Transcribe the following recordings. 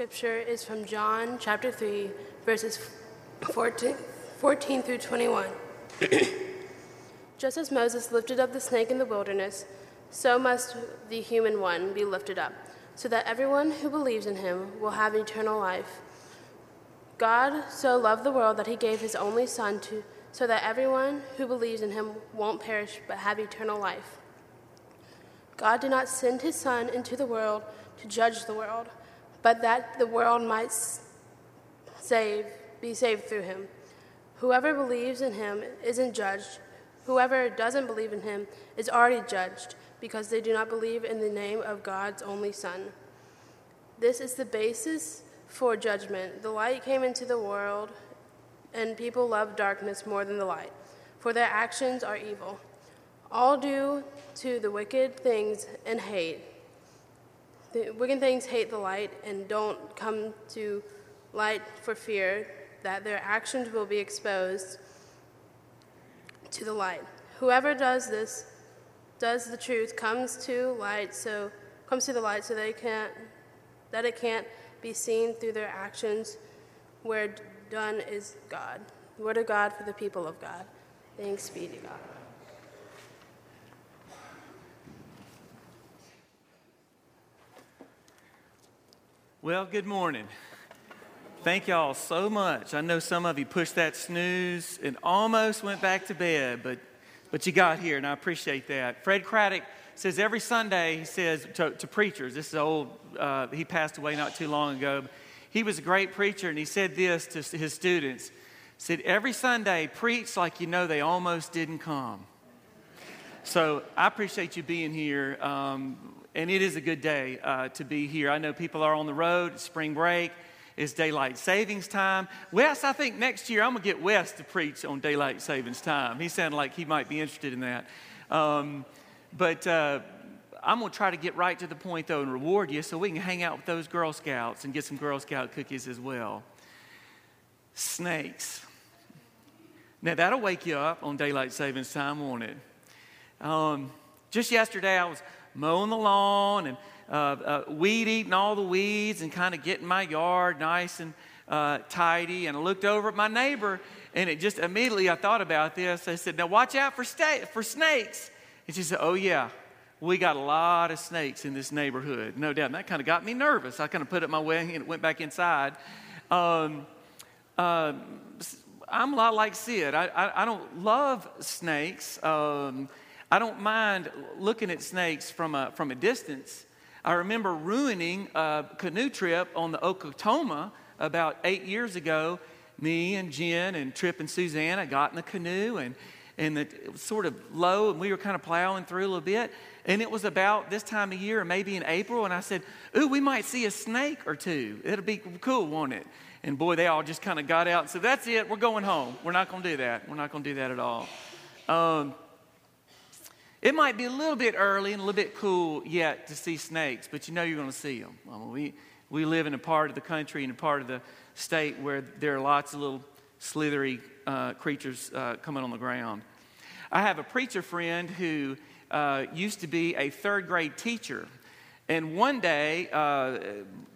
scripture is from John chapter 3, verses 14, 14 through 21. Just as Moses lifted up the snake in the wilderness, so must the human one be lifted up, so that everyone who believes in him will have eternal life. God so loved the world that he gave his only Son to, so that everyone who believes in him won't perish but have eternal life. God did not send his Son into the world to judge the world, but that the world might save, be saved through him. Whoever believes in him isn't judged. Whoever doesn't believe in him is already judged because they do not believe in the name of God's only Son. This is the basis for judgment. The light came into the world, and people loved darkness more than the light, for their actions are evil. All due to the wicked things and hate. The wicked things hate the light and don't come to light for fear that their actions will be exposed to the light. Whoever does this, does the truth, comes to light, so comes to the light, so they can't, that it can't be seen through their actions. Where done is God. Word of God for the people of God. Thanks be to God. Well, good morning. Thank y'all so much. I know some of you pushed that snooze and almost went back to bed, but, but you got here, and I appreciate that. Fred Craddock says every Sunday, he says to, to preachers, this is old, uh, he passed away not too long ago. He was a great preacher, and he said this to his students. said, every Sunday, preach like you know they almost didn't come. So I appreciate you being here. Um, and it is a good day uh, to be here. I know people are on the road, spring break, it's daylight savings time. Wes, I think next year I'm to get Wes to preach on daylight savings time. He sounded like he might be interested in that. Um, but uh, I'm to try to get right to the point, though, and reward you so we can hang out with those Girl Scouts and get some Girl Scout cookies as well. Snakes. Now, that'll wake you up on daylight savings time, won't it? Um, just yesterday, I was mowing the lawn and uh, uh, weed eating all the weeds and kind of getting my yard nice and uh, tidy. And I looked over at my neighbor, and it just immediately I thought about this. I said, "Now watch out for sta- for snakes." And she said, "Oh yeah." We got a lot of snakes in this neighborhood, no doubt. And that kind of got me nervous. I kind of put it my way and went back inside. Um, um I'm a lot like Sid. I, I, I don't love snakes. Um, I don't mind looking at snakes from a, from a distance. I remember ruining a canoe trip on the Okatoma about eight years ago. Me and Jen and Trip and Susanna got in the canoe and, and the, it was sort of low and we were kind of plowing through a little bit. And it was about this time of year, maybe in April, and I said, Ooh, we might see a snake or two. It'll be cool, won't it? And boy, they all just kind of got out and said, That's it, we're going home. We're not going to do that. We're not going to do that at all. Um, it might be a little bit early and a little bit cool yet to see snakes, but you know you're going to see them. I mean, we, we live in a part of the country and a part of the state where there are lots of little slithery uh, creatures uh, coming on the ground. I have a preacher friend who uh, used to be a third grade teacher. And one day, uh,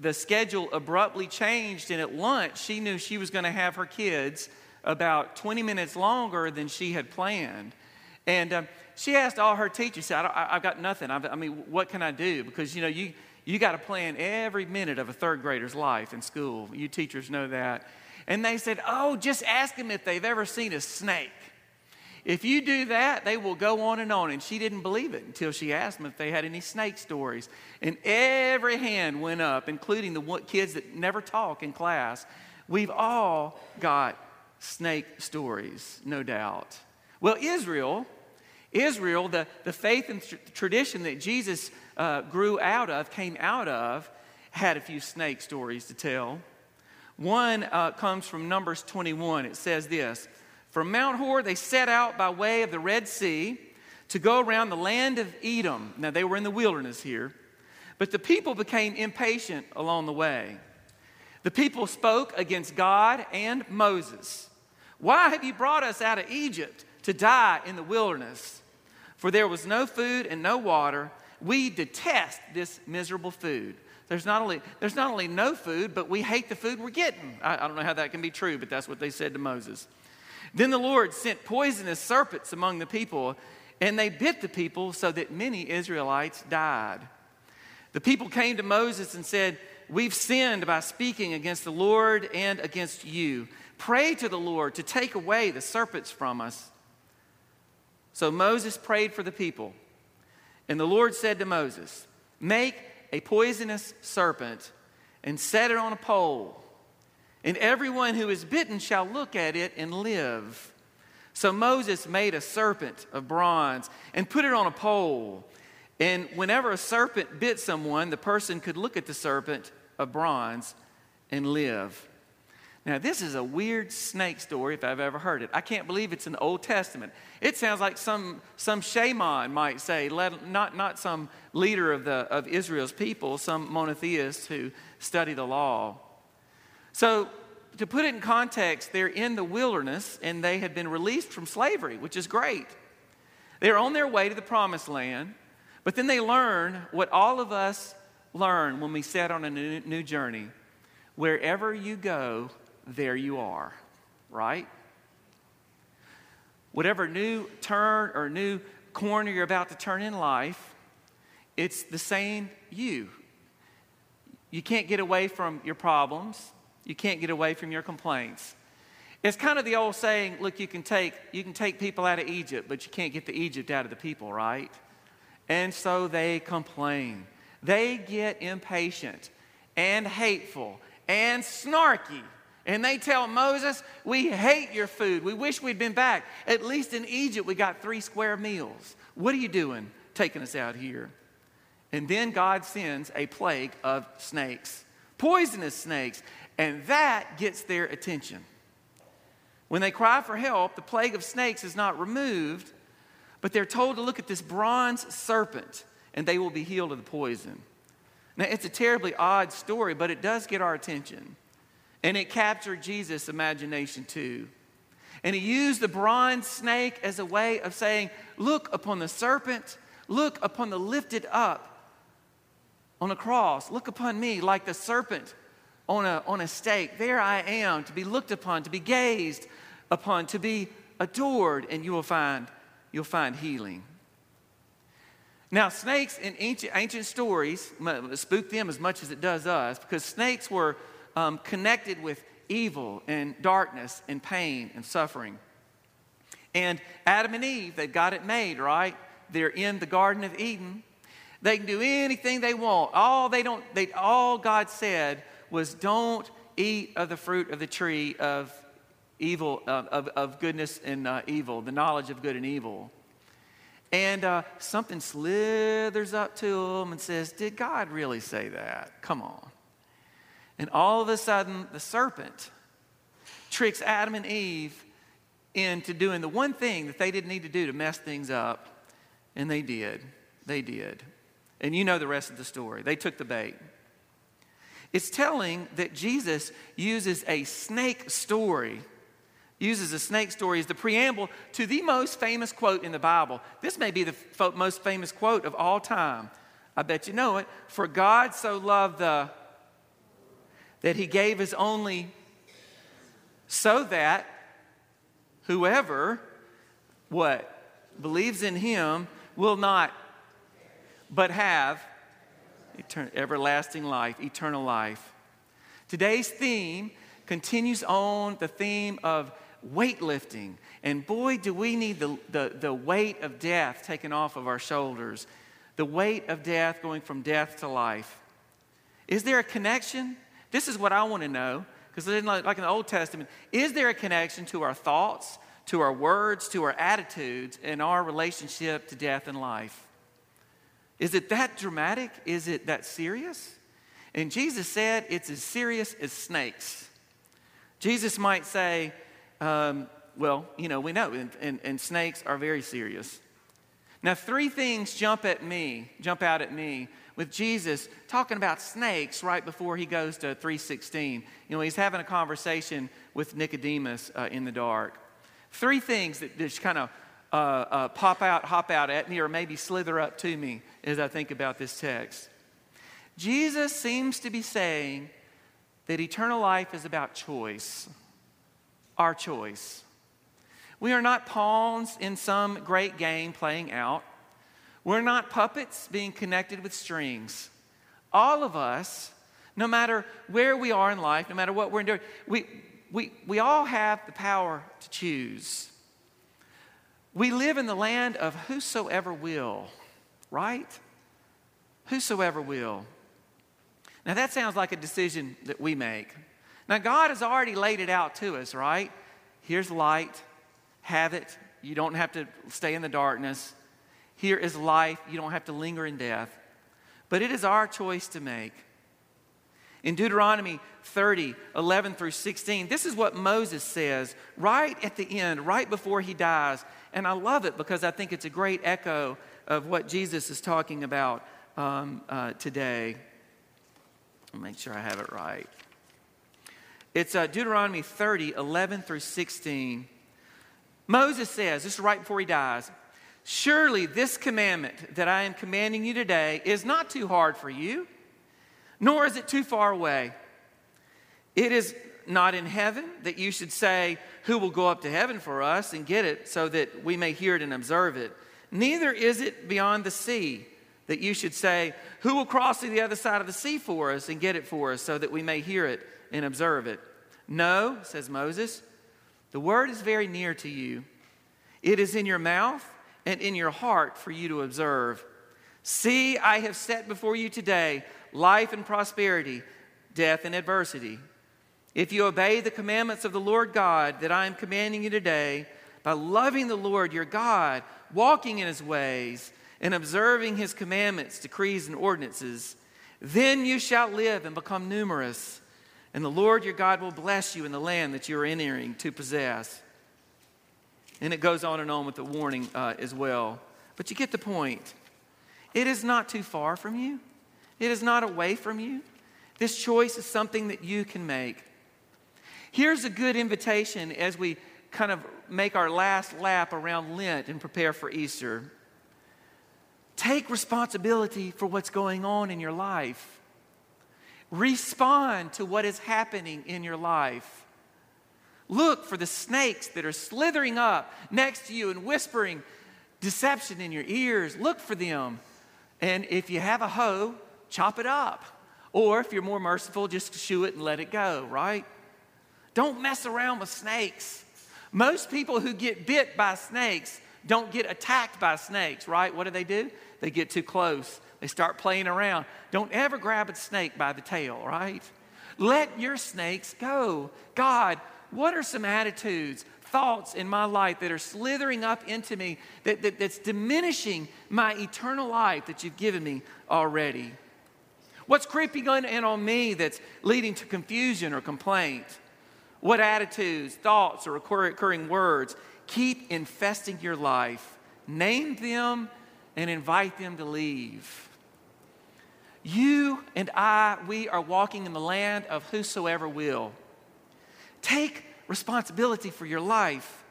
the schedule abruptly changed, and at lunch, she knew she was going to have her kids about 20 minutes longer than she had planned. And um, she asked all her teachers, said, I have got nothing. I've, I mean, what can I do? Because, you know, you, you got to plan every minute of a third grader's life in school. You teachers know that. And they said, Oh, just ask them if they've ever seen a snake. If you do that, they will go on and on. And she didn't believe it until she asked them if they had any snake stories. And every hand went up, including the kids that never talk in class. We've all got snake stories, no doubt. Well, Israel Israel, the, the faith and tradition that Jesus uh, grew out of, came out of, had a few snake stories to tell. One uh, comes from Numbers 21. It says this From Mount Hor, they set out by way of the Red Sea to go around the land of Edom. Now, they were in the wilderness here, but the people became impatient along the way. The people spoke against God and Moses. Why have you brought us out of Egypt to die in the wilderness? For there was no food and no water. We detest this miserable food. There's not only, there's not only no food, but we hate the food we're getting. I, I don't know how that can be true, but that's what they said to Moses. Then the Lord sent poisonous serpents among the people, and they bit the people so that many Israelites died. The people came to Moses and said, We've sinned by speaking against the Lord and against you. Pray to the Lord to take away the serpents from us. So Moses prayed for the people. And the Lord said to Moses, Make a poisonous serpent and set it on a pole, and everyone who is bitten shall look at it and live. So Moses made a serpent of bronze and put it on a pole. And whenever a serpent bit someone, the person could look at the serpent of bronze and live. Now, this is a weird snake story if I've ever heard it. I can't believe it's in the Old Testament. It sounds like some, some shaman might say, let, not, not some leader of, the, of Israel's people, some monotheist who study the law. So, to put it in context, they're in the wilderness and they had been released from slavery, which is great. They're on their way to the promised land, but then they learn what all of us learn when we set on a new, new journey. Wherever you go, there you are, right? Whatever new turn or new corner you're about to turn in life, it's the same you. You can't get away from your problems. You can't get away from your complaints. It's kind of the old saying, look, you can take you can take people out of Egypt, but you can't get the Egypt out of the people, right? And so they complain. They get impatient and hateful and snarky and they tell Moses, We hate your food. We wish we'd been back. At least in Egypt, we got three square meals. What are you doing taking us out here? And then God sends a plague of snakes, poisonous snakes, and that gets their attention. When they cry for help, the plague of snakes is not removed, but they're told to look at this bronze serpent and they will be healed of the poison. Now, it's a terribly odd story, but it does get our attention. And it captured Jesus' imagination too. And he used the bronze snake as a way of saying, Look upon the serpent, look upon the lifted up on a cross, look upon me like the serpent on a, on a stake. There I am to be looked upon, to be gazed upon, to be adored, and you will find, you'll find healing. Now, snakes in ancient, ancient stories spook them as much as it does us because snakes were um, connected with evil and darkness and pain and suffering. And Adam and Eve, they got it made, right? They're in the Garden of Eden. They can do anything they want. All they don't, they, all God said was, "Don't eat of the fruit of the tree of evil, of, of, of goodness and uh, evil, the knowledge of good and evil." And uh, something slithers up to them and says, "Did God really say that? Come on." And all of a sudden, the serpent tricks Adam and Eve into doing the one thing that they didn't need to do to mess things up. And they did. They did. And you know the rest of the story. They took the bait. It's telling that Jesus uses a snake story, uses a snake story as the preamble to the most famous quote in the Bible. This may be the most famous quote of all time. I bet you know it. For God so loved the that he gave his only so that whoever what believes in him will not but have etern- everlasting life eternal life. Today's theme continues on the theme of weightlifting. And boy do we need the, the, the weight of death taken off of our shoulders. The weight of death going from death to life. Is there a connection this is what I want to know, because like in the Old Testament, is there a connection to our thoughts, to our words, to our attitudes, and our relationship to death and life? Is it that dramatic? Is it that serious? And Jesus said it's as serious as snakes. Jesus might say, um, well, you know, we know, and, and, and snakes are very serious. Now, three things jump at me, jump out at me with Jesus talking about snakes right before he goes to 316. You know, he's having a conversation with Nicodemus uh, in the dark. Three things that just kind of uh, uh, pop out, hop out at me, or maybe slither up to me as I think about this text. Jesus seems to be saying that eternal life is about choice, our choice. We are not pawns in some great game playing out. We're not puppets being connected with strings. All of us, no matter where we are in life, no matter what we're doing, we, we, we all have the power to choose. We live in the land of whosoever will, right? Whosoever will. Now, that sounds like a decision that we make. Now, God has already laid it out to us, right? Here's light, have it. You don't have to stay in the darkness. Here is life. You don't have to linger in death. But it is our choice to make. In Deuteronomy 30, 11 through 16, this is what Moses says right at the end, right before he dies. And I love it because I think it's a great echo of what Jesus is talking about um, uh, today. I'll make sure I have it right. It's uh, Deuteronomy 30, 11 through 16. Moses says, this is right before he dies, Surely this commandment that I am commanding you today is not too hard for you, nor is it too far away. It is not in heaven that you should say, Who will go up to heaven for us and get it so that we may hear it and observe it? Neither is it beyond the sea that you should say, Who will cross to the other side of the sea for us and get it for us so that we may hear it and observe it? No, says Moses, the word is very near to you. It is in your mouth and in your heart for you to observe. See, I have set before you today life and prosperity, death and adversity. If you obey the commandments of the Lord God that I am commanding you today, by loving the Lord your God, walking in his ways, and observing his commandments, decrees, and ordinances, then you shall live and become numerous, and the Lord your God will bless you in the land that you are entering to possess. And it goes on and on with the warning uh, as well. But you get the point. It is not too far from you, it is not away from you. This choice is something that you can make. Here's a good invitation as we kind of make our last lap around Lent and prepare for Easter. Take responsibility for what's going on in your life. Respond to what is happening in your life. Look for the snakes that are slithering up next to you and whispering deception in your ears. Look for them. And if you have a hoe, chop it up. Or if you're more merciful, just shoo it and let it go, right? Don't mess around with snakes. Most people who get bit by snakes don't get attacked by snakes, right? What do they do? They get too close. They start playing around. Don't ever grab a snake by the tail, right? Let your snakes go. God what are some attitudes, thoughts in my life that are slithering up into me that, that, that's diminishing my eternal life that you've given me already? What's creeping in on me that's leading to confusion or complaint? What attitudes, thoughts, or recurring words keep infesting your life? Name them and invite them to leave. You and I, we are walking in the land of whosoever will. Take responsibility for your life.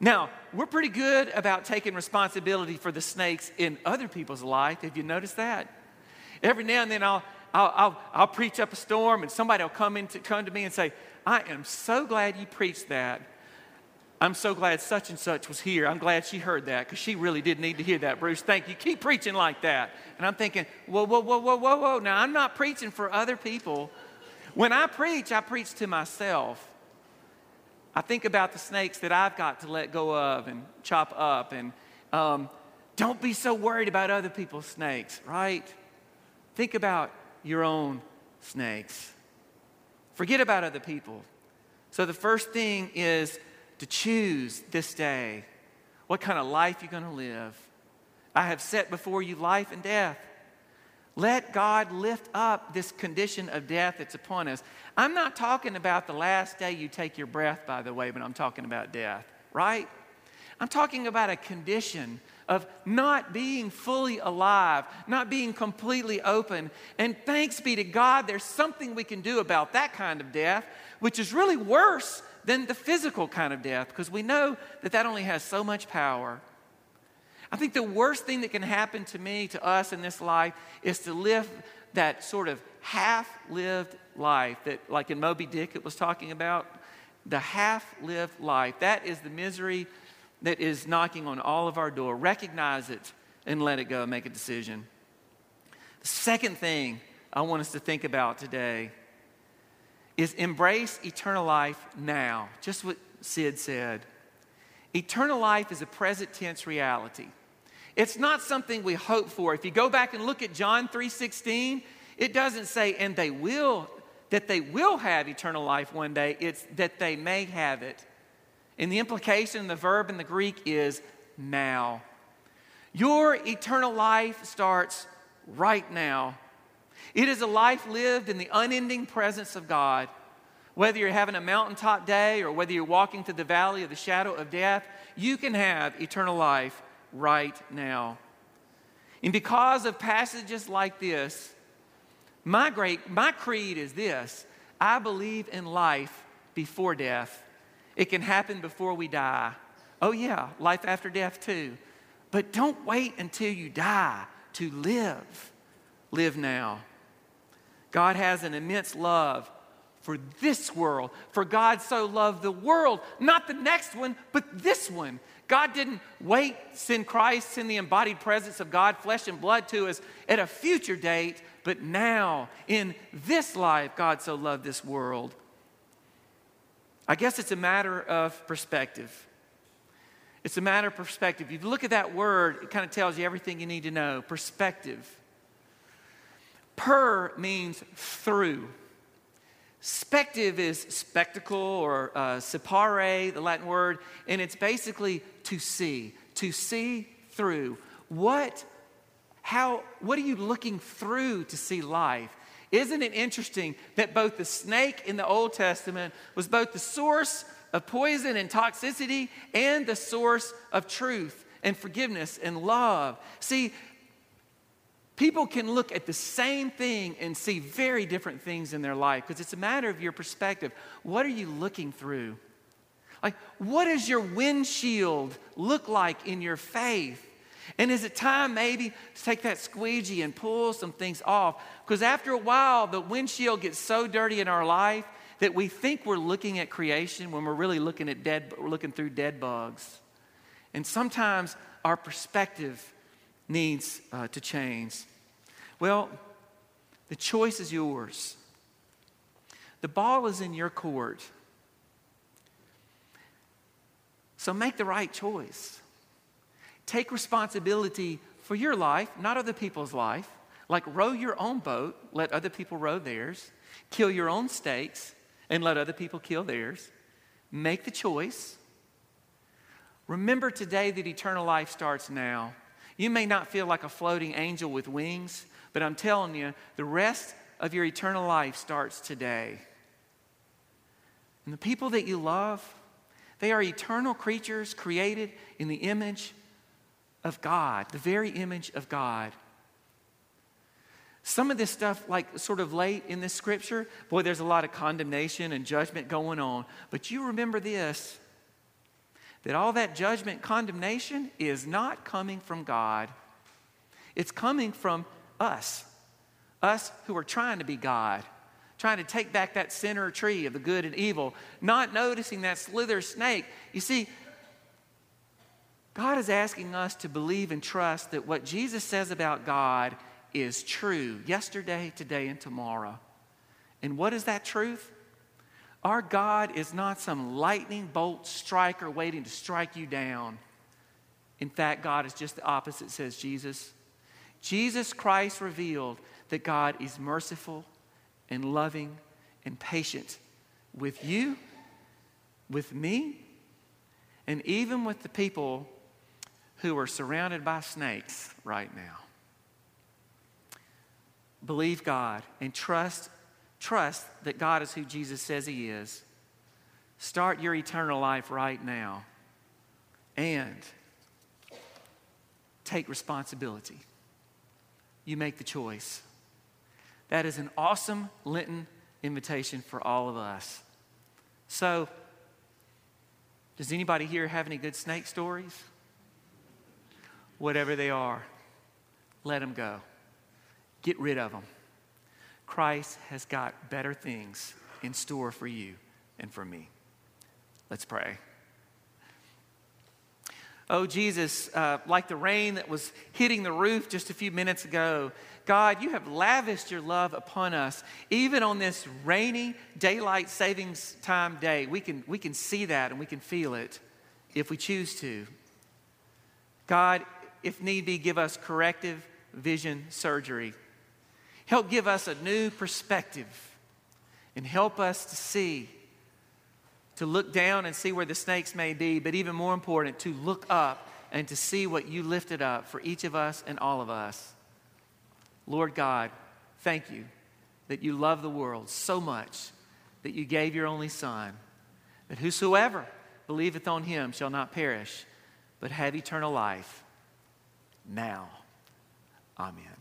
Now, we're pretty good about taking responsibility for the snakes in other people's life. Have you noticed that? Every now and then I'll, I'll, I'll, I'll preach up a storm and somebody will come, in to, come to me and say, I am so glad you preached that. I'm so glad such and such was here. I'm glad she heard that because she really did need to hear that, Bruce. Thank you. Keep preaching like that. And I'm thinking, whoa, whoa, whoa, whoa, whoa, whoa. Now, I'm not preaching for other people. When I preach, I preach to myself. I think about the snakes that I've got to let go of and chop up. And um, don't be so worried about other people's snakes, right? Think about your own snakes. Forget about other people. So, the first thing is to choose this day what kind of life you're going to live. I have set before you life and death. Let God lift up this condition of death that's upon us. I'm not talking about the last day you take your breath, by the way, but I'm talking about death, right? I'm talking about a condition of not being fully alive, not being completely open. And thanks be to God, there's something we can do about that kind of death, which is really worse than the physical kind of death, because we know that that only has so much power. I think the worst thing that can happen to me, to us in this life, is to live that sort of half lived life that, like in Moby Dick, it was talking about, the half lived life. That is the misery that is knocking on all of our door. Recognize it and let it go. Make a decision. The second thing I want us to think about today is embrace eternal life now. Just what Sid said. Eternal life is a present tense reality. It's not something we hope for. If you go back and look at John 3:16, it doesn't say and they will that they will have eternal life one day. It's that they may have it. And the implication, the verb in the Greek is now. Your eternal life starts right now. It is a life lived in the unending presence of God. Whether you're having a mountaintop day or whether you're walking through the valley of the shadow of death, you can have eternal life right now. And because of passages like this, my great my creed is this. I believe in life before death. It can happen before we die. Oh yeah, life after death too. But don't wait until you die to live. Live now. God has an immense love for this world. For God so loved the world, not the next one, but this one. God didn't wait, send Christ, send the embodied presence of God, flesh and blood to us at a future date, but now, in this life, God so loved this world. I guess it's a matter of perspective. It's a matter of perspective. If you look at that word, it kind of tells you everything you need to know. Perspective. Per means through. Spective is spectacle or uh, separe, the Latin word, and it's basically to see, to see through. What, how, what are you looking through to see life? Isn't it interesting that both the snake in the Old Testament was both the source of poison and toxicity and the source of truth and forgiveness and love? See, People can look at the same thing and see very different things in their life because it's a matter of your perspective. What are you looking through? Like, what does your windshield look like in your faith? And is it time maybe to take that squeegee and pull some things off? Because after a while, the windshield gets so dirty in our life that we think we're looking at creation when we're really looking at dead, looking through dead bugs. And sometimes our perspective needs uh, to change? Well, the choice is yours. The ball is in your court. So make the right choice. Take responsibility for your life, not other people's life. Like row your own boat, let other people row theirs. Kill your own steaks, and let other people kill theirs. Make the choice. Remember today that eternal life starts now. You may not feel like a floating angel with wings, but I'm telling you, the rest of your eternal life starts today. And the people that you love, they are eternal creatures created in the image of God, the very image of God. Some of this stuff, like sort of late in this scripture, boy, there's a lot of condemnation and judgment going on. But you remember this that all that judgment, condemnation is not coming from God. It's coming from us, us who are trying to be God, trying to take back that center tree of the good and evil, not noticing that slither snake. You see, God is asking us to believe and trust that what Jesus says about God is true yesterday, today, and tomorrow. And what is that truth? Our God is not some lightning bolt striker waiting to strike you down. In fact, God is just the opposite, says Jesus. Jesus Christ revealed that God is merciful and loving and patient with you, with me, and even with the people who are surrounded by snakes right now. Believe God and trust Trust that God is who Jesus says He is. Start your eternal life right now. And take responsibility. You make the choice. That is an awesome Lenten invitation for all of us. So, does anybody here have any good snake stories? Whatever they are, let them go. Get rid of them. Christ has got better things in store for you and for me. Let's pray. Oh, Jesus, uh, like the rain that was hitting the roof just a few minutes ago, God, you have lavished your love upon us. Even on this rainy daylight savings time day, we can, we can see that and we can feel it if we choose to. God, if need be, give us corrective vision surgery. Help give us a new perspective and help us to see to look down and see where the snakes may be, but even more important, to look up and to see what you lifted up for each of us and all of us. Lord God, thank you that you love the world so much that you gave your only Son, that whosoever believeth on him shall not perish, but have eternal life now. Amen.